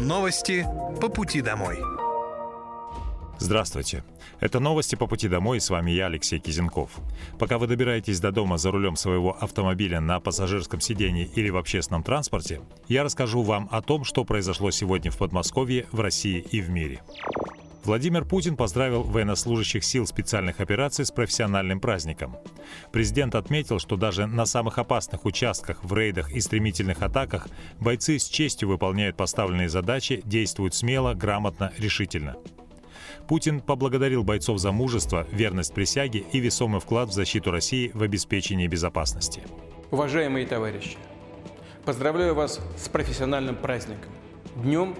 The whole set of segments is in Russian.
Новости по пути домой. Здравствуйте. Это новости по пути домой, с вами я, Алексей Кизенков. Пока вы добираетесь до дома за рулем своего автомобиля на пассажирском сидении или в общественном транспорте, я расскажу вам о том, что произошло сегодня в Подмосковье, в России и в мире. Владимир Путин поздравил военнослужащих сил специальных операций с профессиональным праздником. Президент отметил, что даже на самых опасных участках, в рейдах и стремительных атаках бойцы с честью выполняют поставленные задачи, действуют смело, грамотно, решительно. Путин поблагодарил бойцов за мужество, верность присяге и весомый вклад в защиту России в обеспечении безопасности. Уважаемые товарищи, поздравляю вас с профессиональным праздником – Днем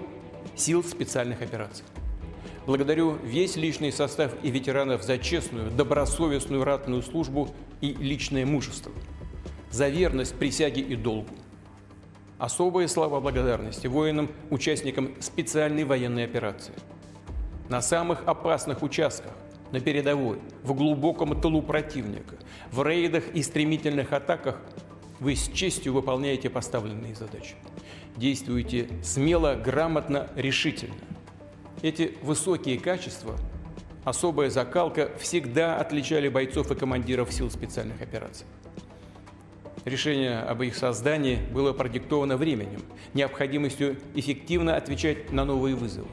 сил специальных операций. Благодарю весь личный состав и ветеранов за честную, добросовестную ратную службу и личное мужество, за верность присяге и долгу. Особые слова благодарности воинам, участникам специальной военной операции. На самых опасных участках, на передовой, в глубоком тылу противника, в рейдах и стремительных атаках вы с честью выполняете поставленные задачи. Действуете смело, грамотно, решительно – эти высокие качества, особая закалка всегда отличали бойцов и командиров сил специальных операций. Решение об их создании было продиктовано временем, необходимостью эффективно отвечать на новые вызовы.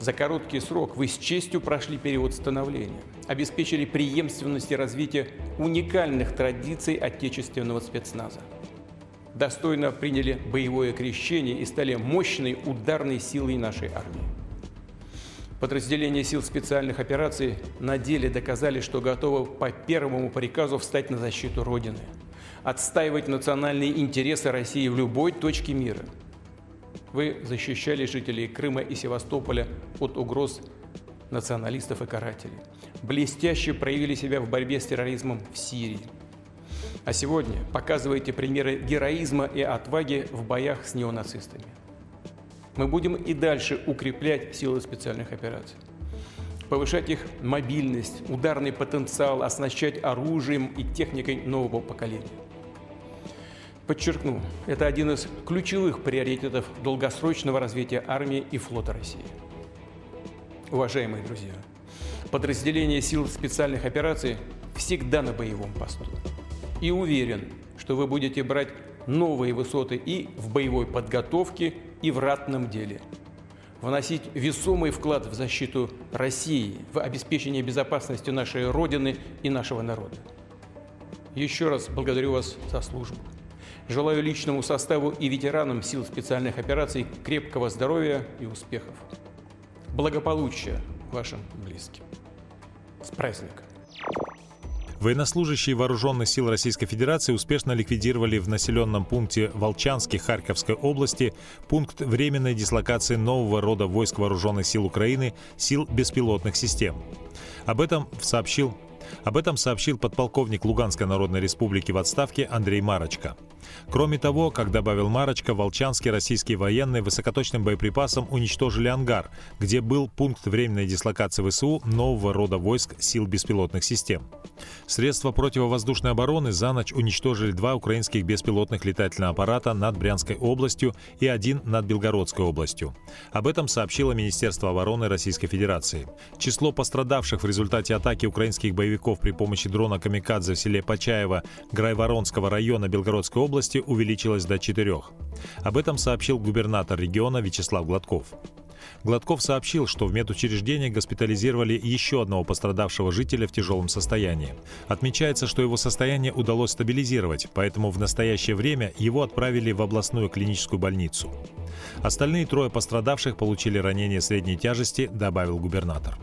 За короткий срок вы с честью прошли период становления, обеспечили преемственность и развитие уникальных традиций отечественного спецназа. Достойно приняли боевое крещение и стали мощной ударной силой нашей армии. Подразделения сил специальных операций на деле доказали, что готовы по первому приказу встать на защиту Родины, отстаивать национальные интересы России в любой точке мира. Вы защищали жителей Крыма и Севастополя от угроз националистов и карателей. Блестяще проявили себя в борьбе с терроризмом в Сирии. А сегодня показываете примеры героизма и отваги в боях с неонацистами мы будем и дальше укреплять силы специальных операций повышать их мобильность, ударный потенциал, оснащать оружием и техникой нового поколения. Подчеркну, это один из ключевых приоритетов долгосрочного развития армии и флота России. Уважаемые друзья, подразделения сил специальных операций всегда на боевом посту. И уверен, что вы будете брать новые высоты и в боевой подготовке, и в ратном деле. Вносить весомый вклад в защиту России, в обеспечение безопасности нашей Родины и нашего народа. Еще раз благодарю вас за службу. Желаю личному составу и ветеранам сил специальных операций крепкого здоровья и успехов. Благополучия вашим близким. С праздником! Военнослужащие вооруженных сил Российской Федерации успешно ликвидировали в населенном пункте Волчанский Харьковской области пункт временной дислокации нового рода войск вооруженных сил Украины сил беспилотных систем. Об этом сообщил об этом сообщил подполковник Луганской Народной Республики в отставке Андрей Марочка. Кроме того, как добавил Марочка, волчанские российские военные высокоточным боеприпасом уничтожили ангар, где был пункт временной дислокации ВСУ нового рода войск сил беспилотных систем. Средства противовоздушной обороны за ночь уничтожили два украинских беспилотных летательных аппарата над Брянской областью и один над Белгородской областью. Об этом сообщило Министерство обороны Российской Федерации. Число пострадавших в результате атаки украинских боевиков при помощи дрона «Камикадзе» в селе Почаево Грайворонского района Белгородской области увеличилось до четырех. Об этом сообщил губернатор региона Вячеслав Гладков. Гладков сообщил, что в медучреждении госпитализировали еще одного пострадавшего жителя в тяжелом состоянии. Отмечается, что его состояние удалось стабилизировать, поэтому в настоящее время его отправили в областную клиническую больницу. Остальные трое пострадавших получили ранения средней тяжести, добавил губернатор.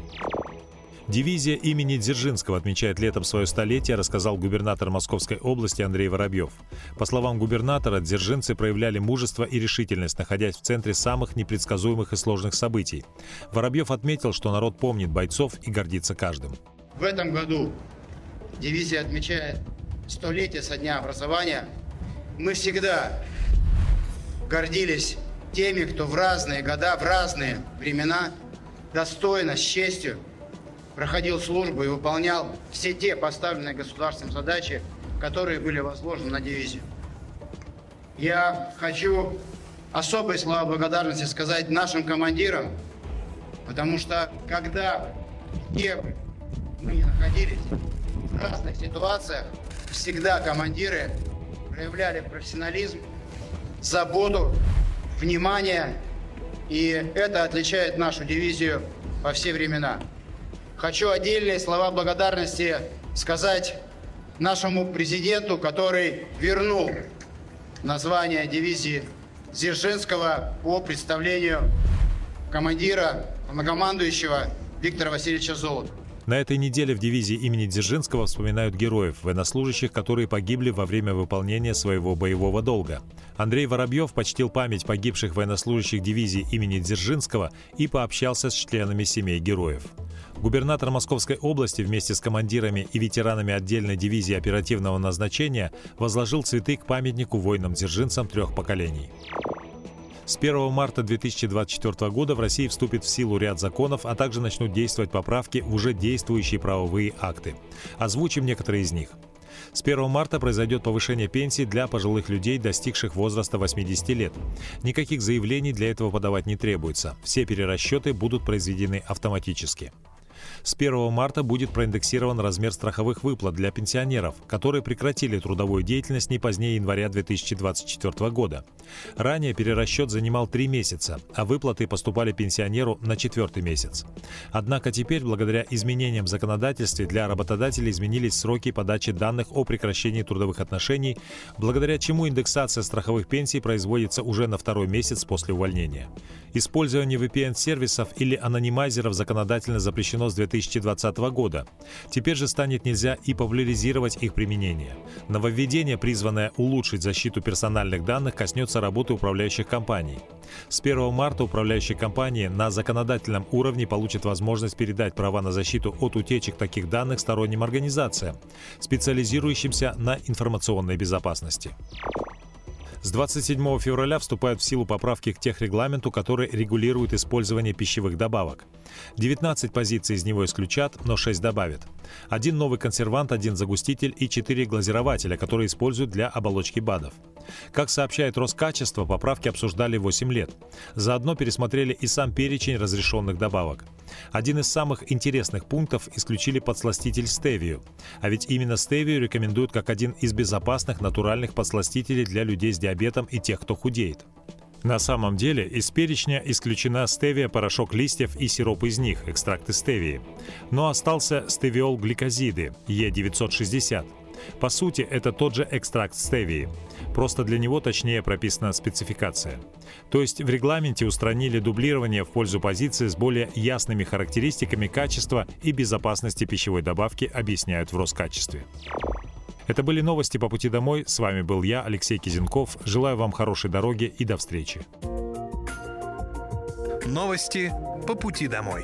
Дивизия имени Дзержинского отмечает летом свое столетие, рассказал губернатор Московской области Андрей Воробьев. По словам губернатора, дзержинцы проявляли мужество и решительность, находясь в центре самых непредсказуемых и сложных событий. Воробьев отметил, что народ помнит бойцов и гордится каждым. В этом году дивизия отмечает столетие со дня образования. Мы всегда гордились теми, кто в разные года, в разные времена достойно, с честью проходил службу и выполнял все те поставленные государством задачи, которые были возложены на дивизию. Я хочу особые слова благодарности сказать нашим командирам, потому что когда где бы мы ни находились, в разных ситуациях, всегда командиры проявляли профессионализм, заботу, внимание, и это отличает нашу дивизию во все времена. Хочу отдельные слова благодарности сказать нашему президенту, который вернул название дивизии Дзержинского по представлению командира, командующего Виктора Васильевича Золотова. На этой неделе в дивизии имени Дзержинского вспоминают героев, военнослужащих, которые погибли во время выполнения своего боевого долга. Андрей Воробьев почтил память погибших военнослужащих дивизии имени Дзержинского и пообщался с членами семей героев. Губернатор Московской области вместе с командирами и ветеранами отдельной дивизии оперативного назначения возложил цветы к памятнику воинам-дзержинцам трех поколений. С 1 марта 2024 года в России вступит в силу ряд законов, а также начнут действовать поправки в уже действующие правовые акты. Озвучим некоторые из них. С 1 марта произойдет повышение пенсий для пожилых людей, достигших возраста 80 лет. Никаких заявлений для этого подавать не требуется. Все перерасчеты будут произведены автоматически. С 1 марта будет проиндексирован размер страховых выплат для пенсионеров, которые прекратили трудовую деятельность не позднее января 2024 года. Ранее перерасчет занимал три месяца, а выплаты поступали пенсионеру на четвертый месяц. Однако теперь, благодаря изменениям в законодательстве, для работодателей изменились сроки подачи данных о прекращении трудовых отношений, благодаря чему индексация страховых пенсий производится уже на второй месяц после увольнения. Использование VPN-сервисов или анонимайзеров законодательно запрещено с 2020 года. Теперь же станет нельзя и популяризировать их применение. Нововведение, призванное улучшить защиту персональных данных, коснется работы управляющих компаний. С 1 марта управляющие компании на законодательном уровне получат возможность передать права на защиту от утечек таких данных сторонним организациям, специализирующимся на информационной безопасности. С 27 февраля вступают в силу поправки к техрегламенту, который регулирует использование пищевых добавок. 19 позиций из него исключат, но 6 добавят. Один новый консервант, один загуститель и 4 глазирователя, которые используют для оболочки БАДов. Как сообщает Роскачество, поправки обсуждали 8 лет. Заодно пересмотрели и сам перечень разрешенных добавок. Один из самых интересных пунктов исключили подсластитель стевию. А ведь именно стевию рекомендуют как один из безопасных натуральных подсластителей для людей с диабетом и тех, кто худеет. На самом деле из перечня исключена стевия, порошок листьев и сироп из них, экстракты стевии. Но остался стевиол гликозиды Е960. По сути, это тот же экстракт стевии. Просто для него точнее прописана спецификация. То есть в регламенте устранили дублирование в пользу позиции с более ясными характеристиками качества и безопасности пищевой добавки, объясняют в Роскачестве. Это были новости по пути домой. С вами был я, Алексей Кизенков. Желаю вам хорошей дороги и до встречи. Новости по пути домой.